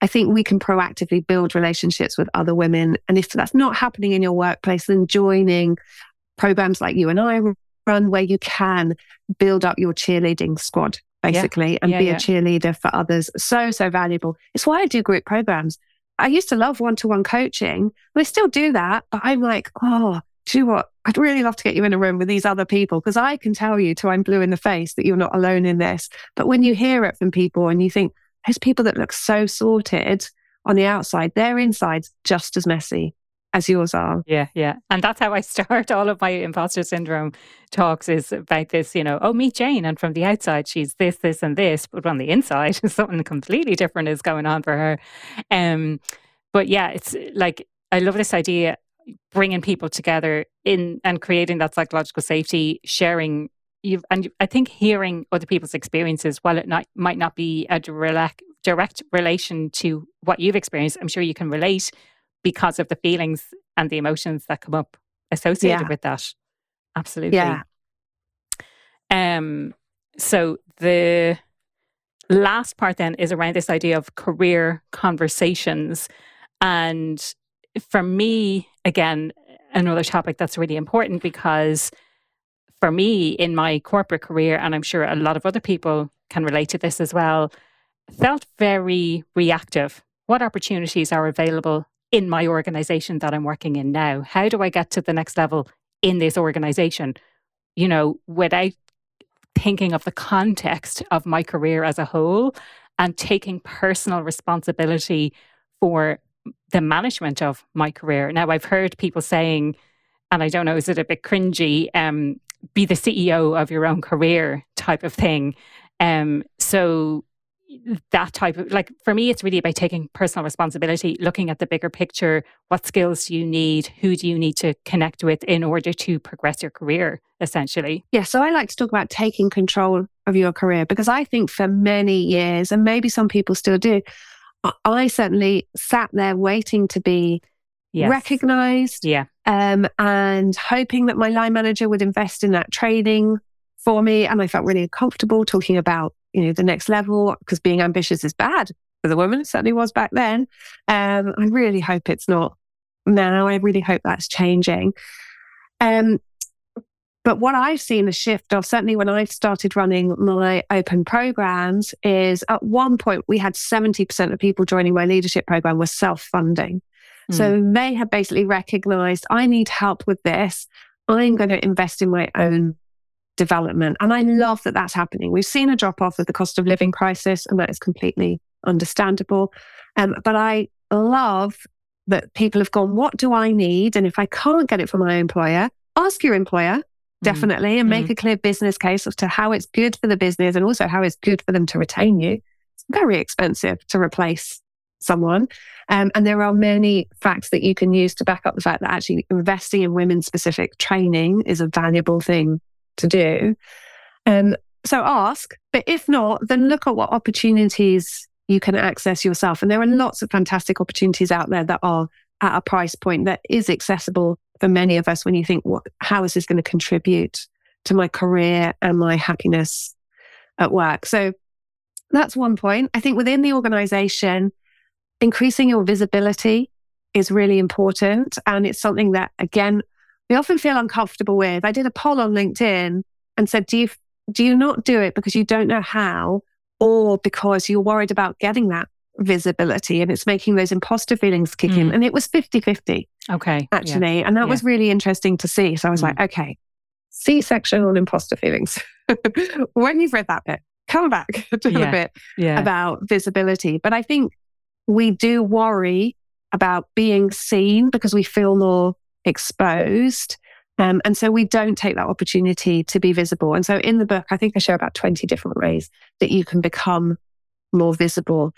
I think we can proactively build relationships with other women. And if that's not happening in your workplace, then joining programs like you and I run where you can build up your cheerleading squad basically yeah. and yeah, be yeah. a cheerleader for others. So, so valuable. It's why I do group programs. I used to love one to one coaching. I still do that, but I'm like, oh, do you know what? I'd really love to get you in a room with these other people because I can tell you till I'm blue in the face that you're not alone in this. But when you hear it from people and you think, there's people that look so sorted on the outside, their inside's just as messy as yours are. Yeah, yeah. And that's how I start all of my imposter syndrome talks is about this, you know, oh, meet Jane. And from the outside, she's this, this, and this. But on the inside, something completely different is going on for her. Um, but yeah, it's like, I love this idea bringing people together in and creating that psychological safety, sharing. You've, and I think hearing other people's experiences, while it not, might not be a direct, direct relation to what you've experienced, I'm sure you can relate because of the feelings and the emotions that come up associated yeah. with that. Absolutely. Yeah. Um, so the last part then is around this idea of career conversations. And for me, again, another topic that's really important because for me in my corporate career, and I'm sure a lot of other people can relate to this as well, felt very reactive. What opportunities are available in my organization that I'm working in now? How do I get to the next level in this organization? You know, without thinking of the context of my career as a whole and taking personal responsibility for the management of my career. Now, I've heard people saying, and I don't know, is it a bit cringy? Um, be the CEO of your own career type of thing. Um, so that type of like for me it's really about taking personal responsibility looking at the bigger picture. What skills do you need? Who do you need to connect with in order to progress your career essentially? Yeah so i like to talk about taking control of your career because i think for many years and maybe some people still do i certainly sat there waiting to be yes. recognized yeah. um, and hoping that my line manager would invest in that training for me and i felt really uncomfortable talking about you know, the next level because being ambitious is bad. for the woman. It certainly was back then. Um, I really hope it's not now. I really hope that's changing. Um, but what I've seen a shift of, certainly when I started running my open programs, is at one point we had 70% of people joining my leadership program were self funding. Mm. So they have basically recognized I need help with this. I'm going to invest in my own development. And I love that that's happening. We've seen a drop off of the cost of living crisis, and that is completely understandable. Um, but I love that people have gone, What do I need? And if I can't get it from my employer, ask your employer mm-hmm. definitely and make mm-hmm. a clear business case as to how it's good for the business and also how it's good for them to retain you. It's very expensive to replace someone. Um, and there are many facts that you can use to back up the fact that actually investing in women specific training is a valuable thing to do. Um, so ask, but if not, then look at what opportunities you can access yourself. And there are lots of fantastic opportunities out there that are at a price point that is accessible for many of us when you think, what, how is this going to contribute to my career and my happiness at work? So that's one point. I think within the organization, increasing your visibility is really important. And it's something that, again, we often feel uncomfortable with. I did a poll on LinkedIn and said, do you, do you not do it because you don't know how or because you're worried about getting that visibility and it's making those imposter feelings kick mm. in? And it was 50 50. Okay. Actually. Yeah. And that yeah. was really interesting to see. So I was mm. like, okay, C section on imposter feelings. when you've read that bit, come back to yeah. the bit yeah. about visibility. But I think we do worry about being seen because we feel more exposed. Um, and so we don't take that opportunity to be visible. And so in the book, I think I show about 20 different ways that you can become more visible.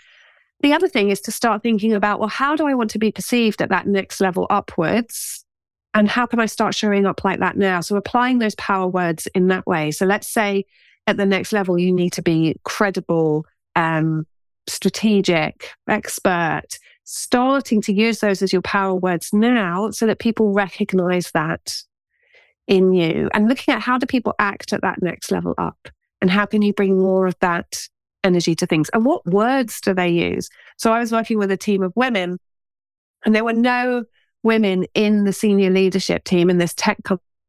The other thing is to start thinking about, well, how do I want to be perceived at that next level upwards? And how can I start showing up like that now? So applying those power words in that way. So let's say at the next level, you need to be credible, um, strategic, expert, starting to use those as your power words now so that people recognize that in you and looking at how do people act at that next level up and how can you bring more of that energy to things and what words do they use? So i was working with a team of women and there were no women in the senior leadership team in this tech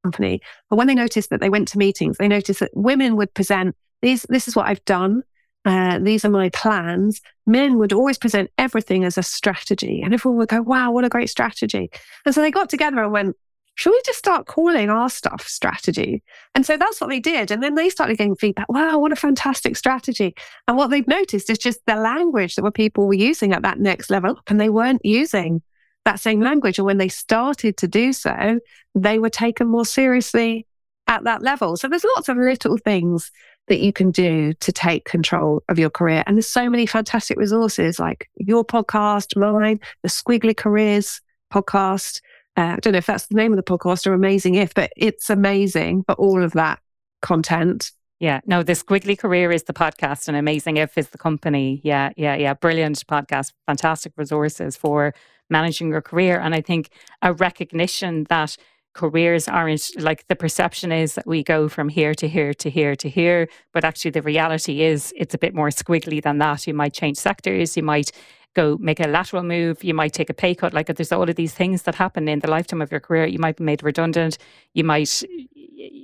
company. But when they noticed that they went to meetings they noticed that women would present these this is what i've done uh, these are my plans, men would always present everything as a strategy. And everyone would go, wow, what a great strategy. And so they got together and went, should we just start calling our stuff strategy? And so that's what they did. And then they started getting feedback. Wow, what a fantastic strategy. And what they've noticed is just the language that people were using at that next level and they weren't using that same language. And when they started to do so, they were taken more seriously at that level. So there's lots of little things that you can do to take control of your career. And there's so many fantastic resources like your podcast, mine, the Squiggly Careers podcast. Uh, I don't know if that's the name of the podcast or Amazing If, but it's amazing for all of that content. Yeah, no, the Squiggly Career is the podcast and Amazing If is the company. Yeah, yeah, yeah. Brilliant podcast, fantastic resources for managing your career. And I think a recognition that careers aren't like the perception is that we go from here to here to here to here, but actually the reality is it's a bit more squiggly than that. You might change sectors, you might go make a lateral move, you might take a pay cut. Like there's all of these things that happen in the lifetime of your career. You might be made redundant, you might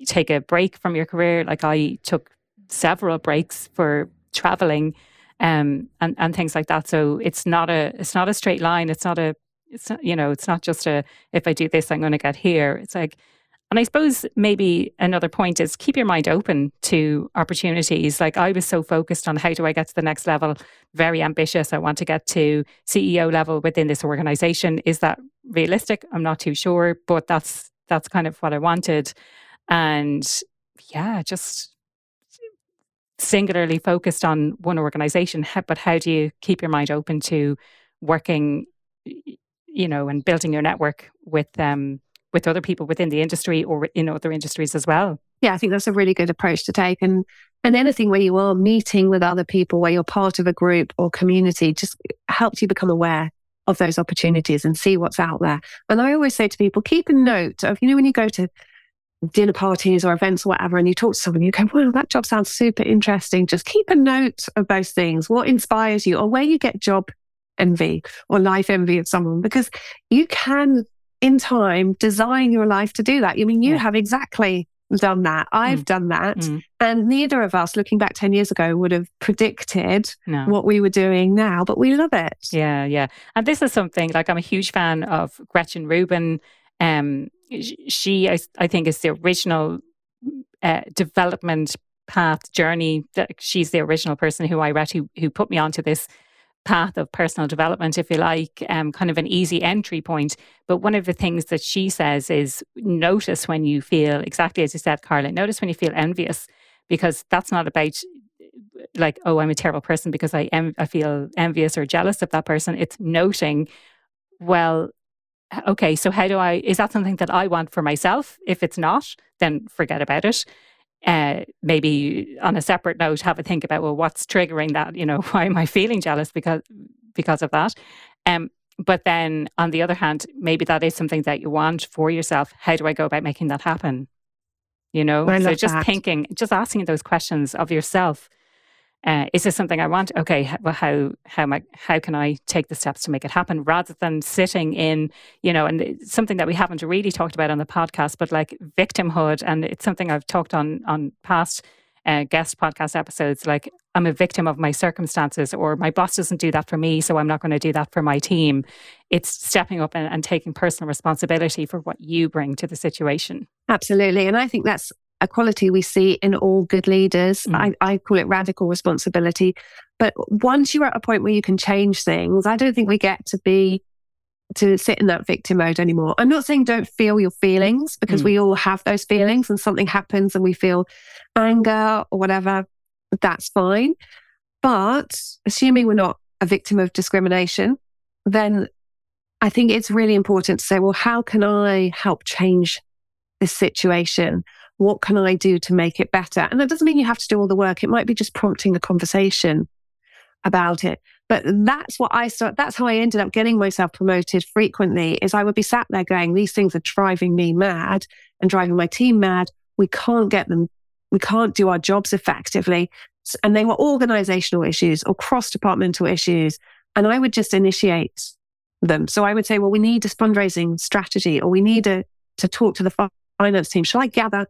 take a break from your career. Like I took several breaks for traveling um, and and things like that. So it's not a it's not a straight line. It's not a it's not, you know, it's not just a, if I do this, I'm going to get here. It's like, and I suppose maybe another point is keep your mind open to opportunities. Like I was so focused on how do I get to the next level, very ambitious. I want to get to CEO level within this organization. Is that realistic? I'm not too sure, but that's that's kind of what I wanted. And yeah, just singularly focused on one organization. But how do you keep your mind open to working you know, and building your network with um, with other people within the industry or in other industries as well. Yeah, I think that's a really good approach to take. And and anything where you are meeting with other people, where you're part of a group or community, just helps you become aware of those opportunities and see what's out there. And I always say to people, keep a note of, you know, when you go to dinner parties or events or whatever, and you talk to someone, you go, well, that job sounds super interesting. Just keep a note of those things, what inspires you, or where you get job envy or life envy of someone, because you can, in time, design your life to do that. I mean, you yeah. have exactly done that. I've mm. done that. Mm. And neither of us, looking back 10 years ago, would have predicted no. what we were doing now, but we love it. Yeah, yeah. And this is something like I'm a huge fan of Gretchen Rubin. Um, she, I, I think, is the original uh, development path journey. She's the original person who I read who, who put me onto this path of personal development, if you like, um, kind of an easy entry point. But one of the things that she says is notice when you feel exactly as you said, Carla, notice when you feel envious, because that's not about like, oh, I'm a terrible person because I am I feel envious or jealous of that person. It's noting, well, okay, so how do I, is that something that I want for myself? If it's not, then forget about it. Uh, maybe on a separate note, have a think about, well, what's triggering that? You know, why am I feeling jealous because, because of that? Um, but then on the other hand, maybe that is something that you want for yourself. How do I go about making that happen? You know, so just that. thinking, just asking those questions of yourself uh, is this something I want? Okay, well, how how I, how can I take the steps to make it happen? Rather than sitting in, you know, and something that we haven't really talked about on the podcast, but like victimhood, and it's something I've talked on on past uh, guest podcast episodes. Like I'm a victim of my circumstances, or my boss doesn't do that for me, so I'm not going to do that for my team. It's stepping up and, and taking personal responsibility for what you bring to the situation. Absolutely, and I think that's a quality we see in all good leaders. Mm. I, I call it radical responsibility. But once you're at a point where you can change things, I don't think we get to be to sit in that victim mode anymore. I'm not saying don't feel your feelings because mm. we all have those feelings and something happens and we feel anger or whatever. That's fine. But assuming we're not a victim of discrimination, then I think it's really important to say, well, how can I help change this situation? What can I do to make it better? And that doesn't mean you have to do all the work. It might be just prompting a conversation about it. But that's what I start. That's how I ended up getting myself promoted frequently. Is I would be sat there going, "These things are driving me mad and driving my team mad. We can't get them. We can't do our jobs effectively." And they were organizational issues or cross departmental issues, and I would just initiate them. So I would say, "Well, we need a fundraising strategy, or we need a, to talk to the finance team. Shall I gather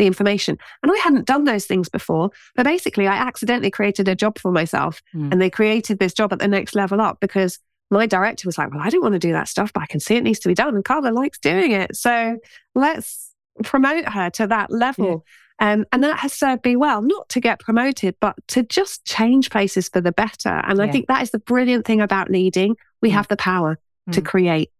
the information. And I hadn't done those things before. But basically, I accidentally created a job for myself. Mm. And they created this job at the next level up because my director was like, Well, I don't want to do that stuff, but I can see it needs to be done. And Carla likes doing it. So let's promote her to that level. Yeah. Um, and that has served me well, not to get promoted, but to just change places for the better. And yeah. I think that is the brilliant thing about leading. We mm. have the power mm. to create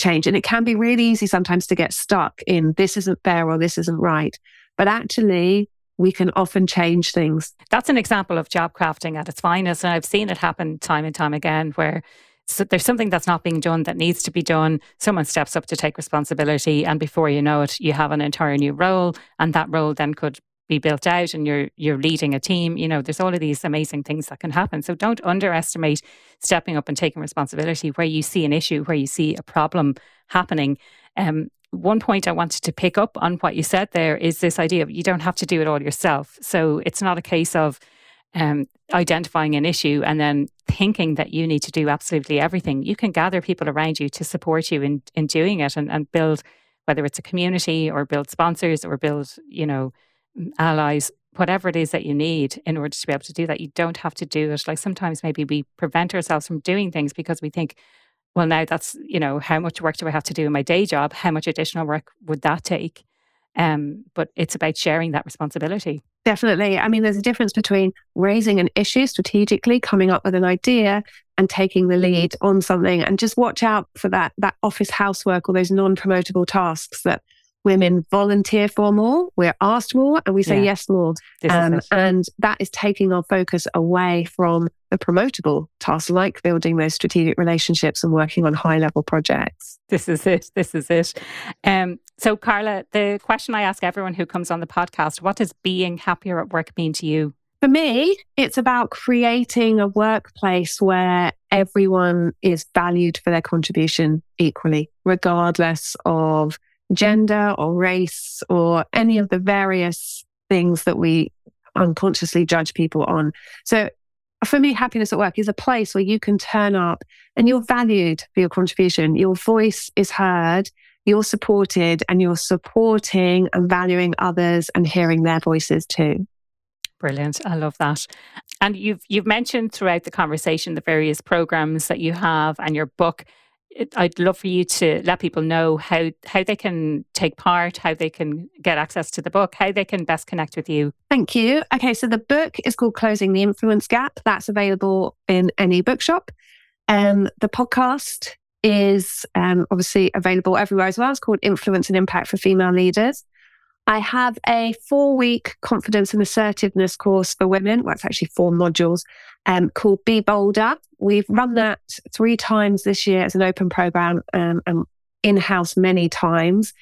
change. And it can be really easy sometimes to get stuck in this isn't fair or this isn't right. But actually, we can often change things. That's an example of job crafting at its finest. And I've seen it happen time and time again where so there's something that's not being done that needs to be done. Someone steps up to take responsibility, and before you know it, you have an entire new role, and that role then could be built out, and you're you're leading a team. You know, there's all of these amazing things that can happen. So don't underestimate stepping up and taking responsibility where you see an issue, where you see a problem happening. Um, one point I wanted to pick up on what you said there is this idea of you don't have to do it all yourself. So it's not a case of um, identifying an issue and then thinking that you need to do absolutely everything. You can gather people around you to support you in, in doing it and, and build, whether it's a community or build sponsors or build, you know, allies, whatever it is that you need in order to be able to do that. You don't have to do it. Like sometimes maybe we prevent ourselves from doing things because we think, well, now that's, you know, how much work do I have to do in my day job? How much additional work would that take? Um, but it's about sharing that responsibility. Definitely. I mean, there's a difference between raising an issue strategically, coming up with an idea and taking the lead on something and just watch out for that, that office housework or those non-promotable tasks that women volunteer for more, we're asked more, and we say yeah. yes more. Um, and that is taking our focus away from the promotable tasks like building those strategic relationships and working on high level projects. This is it. This is it. Um, so, Carla, the question I ask everyone who comes on the podcast what does being happier at work mean to you? For me, it's about creating a workplace where everyone is valued for their contribution equally, regardless of gender or race or any of the various things that we unconsciously judge people on. So for me, happiness at work is a place where you can turn up and you're valued for your contribution. Your voice is heard, you're supported, and you're supporting and valuing others and hearing their voices too. Brilliant. I love that. And you've you've mentioned throughout the conversation the various programs that you have and your book. I'd love for you to let people know how how they can take part, how they can get access to the book, how they can best connect with you. Thank you. Okay, so the book is called Closing the Influence Gap. That's available in any bookshop. Um, the podcast is um, obviously available everywhere as well. It's called Influence and Impact for Female Leaders. I have a four week confidence and assertiveness course for women. Well, it's actually four modules um, called Be Bolder. We've run that three times this year as an open program um, and in house many times.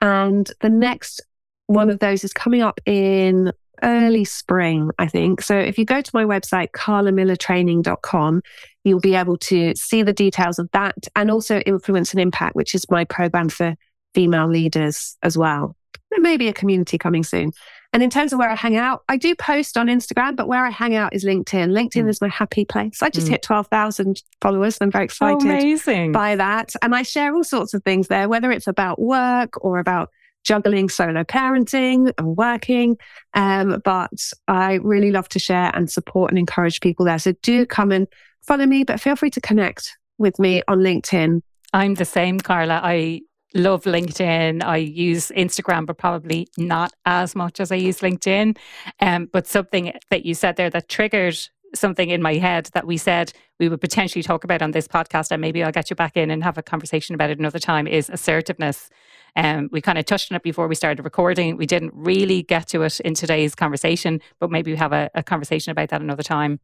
And the next one of those is coming up in early spring, I think. So if you go to my website, carlamillertraining.com, you'll be able to see the details of that and also Influence and Impact, which is my program for female leaders as well. There may be a community coming soon. And in terms of where I hang out, I do post on Instagram, but where I hang out is LinkedIn. LinkedIn mm. is my happy place. I just mm. hit 12,000 followers. And I'm very excited Amazing. by that. And I share all sorts of things there, whether it's about work or about juggling solo parenting and working. Um, but I really love to share and support and encourage people there. So do come and follow me, but feel free to connect with me on LinkedIn. I'm the same, Carla. I love LinkedIn. I use Instagram, but probably not as much as I use LinkedIn. Um, but something that you said there that triggered something in my head that we said we would potentially talk about on this podcast, and maybe I'll get you back in and have a conversation about it another time, is assertiveness. Um, we kind of touched on it before we started recording. We didn't really get to it in today's conversation, but maybe we have a, a conversation about that another time.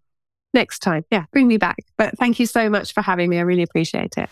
Next time. Yeah, bring me back. But thank you so much for having me. I really appreciate it.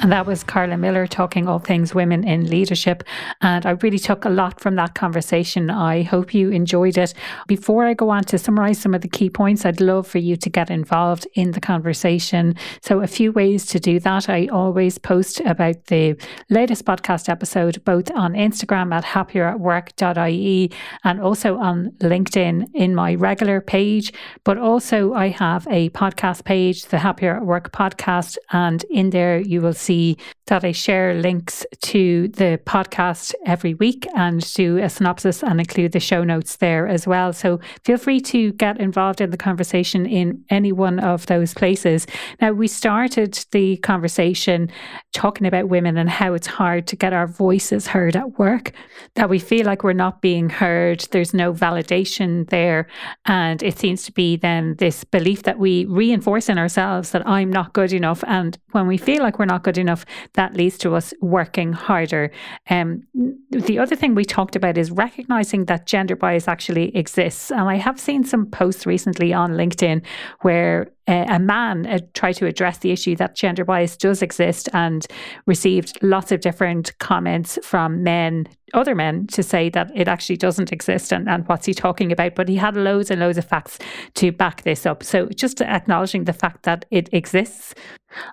And that was Carla Miller talking all things women in leadership. And I really took a lot from that conversation. I hope you enjoyed it. Before I go on to summarize some of the key points, I'd love for you to get involved in the conversation. So, a few ways to do that. I always post about the latest podcast episode both on Instagram at happieratwork.ie and also on LinkedIn in my regular page. But also, I have a podcast page, the Happier at Work podcast. And in there, you will see that I share links to the podcast every week and do a synopsis and include the show notes there as well. So feel free to get involved in the conversation in any one of those places. Now, we started the conversation talking about women and how it's hard to get our voices heard at work, that we feel like we're not being heard, there's no validation there. And it seems to be then this belief that we reinforce in ourselves that I'm not good enough. And when we feel like we're not good enough, that leads to us working harder. Um, the other thing we talked about is recognizing that gender bias actually exists. And I have seen some posts recently on LinkedIn where a man uh, tried to address the issue that gender bias does exist and received lots of different comments from men, other men, to say that it actually doesn't exist and, and what's he talking about. But he had loads and loads of facts to back this up. So just acknowledging the fact that it exists.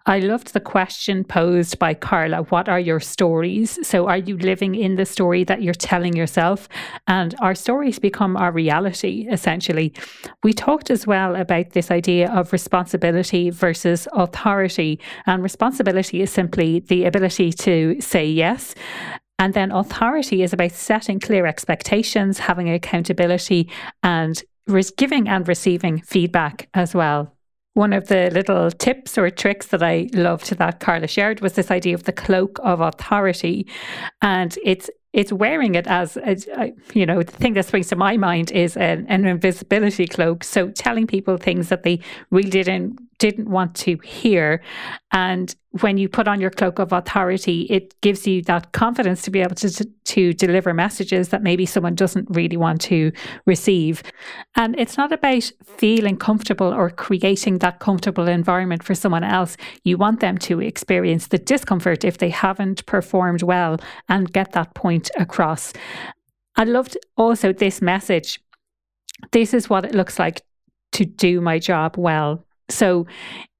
I loved the question posed by Carla What are your stories? So, are you living in the story that you're telling yourself? And our stories become our reality, essentially. We talked as well about this idea of responsibility versus authority. And responsibility is simply the ability to say yes. And then authority is about setting clear expectations, having accountability, and giving and receiving feedback as well. One of the little tips or tricks that I loved that Carla shared was this idea of the cloak of authority. And it's it's wearing it as, as uh, you know, the thing that springs to my mind is an, an invisibility cloak. So telling people things that they really didn't didn't want to hear. And when you put on your cloak of authority, it gives you that confidence to be able to, to, to, deliver messages that maybe someone doesn't really want to receive. And it's not about feeling comfortable or creating that comfortable environment for someone else. You want them to experience the discomfort if they haven't performed well and get that point across. I loved also this message. This is what it looks like to do my job well. So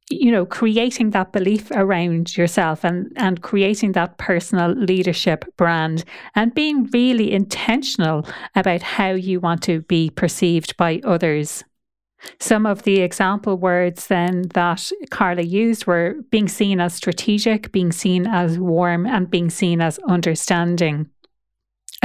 you know creating that belief around yourself and and creating that personal leadership brand and being really intentional about how you want to be perceived by others some of the example words then that Carla used were being seen as strategic, being seen as warm, and being seen as understanding.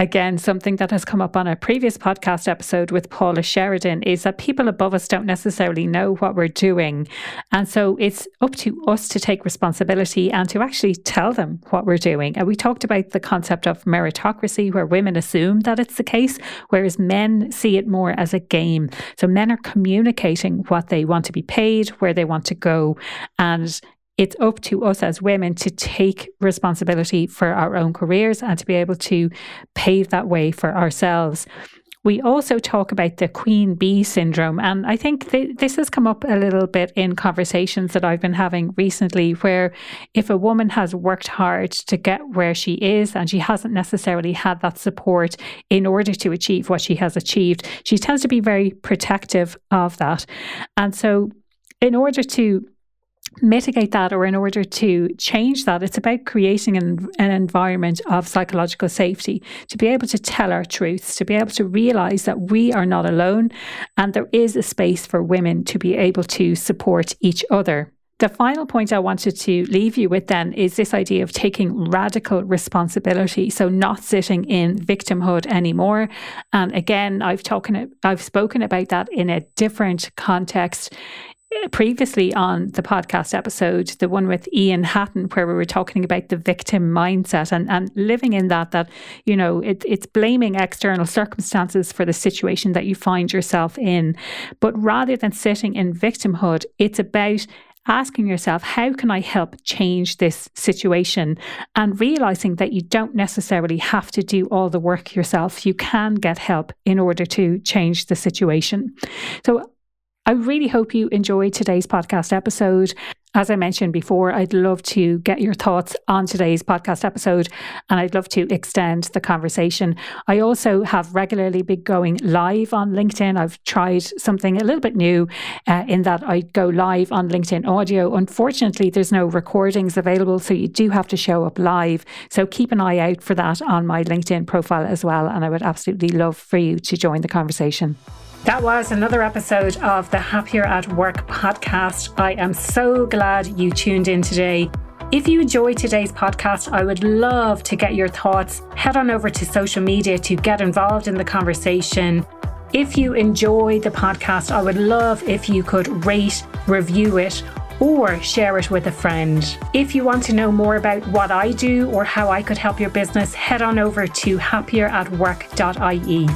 Again, something that has come up on a previous podcast episode with Paula Sheridan is that people above us don't necessarily know what we're doing. And so it's up to us to take responsibility and to actually tell them what we're doing. And we talked about the concept of meritocracy, where women assume that it's the case, whereas men see it more as a game. So men are communicating what they want to be paid, where they want to go. And it's up to us as women to take responsibility for our own careers and to be able to pave that way for ourselves. We also talk about the queen bee syndrome. And I think th- this has come up a little bit in conversations that I've been having recently, where if a woman has worked hard to get where she is and she hasn't necessarily had that support in order to achieve what she has achieved, she tends to be very protective of that. And so, in order to mitigate that or in order to change that, it's about creating an, an environment of psychological safety to be able to tell our truths, to be able to realize that we are not alone and there is a space for women to be able to support each other. The final point I wanted to leave you with then is this idea of taking radical responsibility. So not sitting in victimhood anymore. And again, I've talking I've spoken about that in a different context previously on the podcast episode, the one with Ian Hatton, where we were talking about the victim mindset and, and living in that, that, you know, it, it's blaming external circumstances for the situation that you find yourself in. But rather than sitting in victimhood, it's about asking yourself, how can I help change this situation? And realizing that you don't necessarily have to do all the work yourself. You can get help in order to change the situation. So I really hope you enjoyed today's podcast episode. As I mentioned before, I'd love to get your thoughts on today's podcast episode and I'd love to extend the conversation. I also have regularly been going live on LinkedIn. I've tried something a little bit new uh, in that I go live on LinkedIn audio. Unfortunately, there's no recordings available, so you do have to show up live. So keep an eye out for that on my LinkedIn profile as well. And I would absolutely love for you to join the conversation. That was another episode of the Happier at Work podcast. I am so glad you tuned in today. If you enjoyed today's podcast, I would love to get your thoughts. Head on over to social media to get involved in the conversation. If you enjoy the podcast, I would love if you could rate, review it, or share it with a friend. If you want to know more about what I do or how I could help your business, head on over to happieratwork.ie.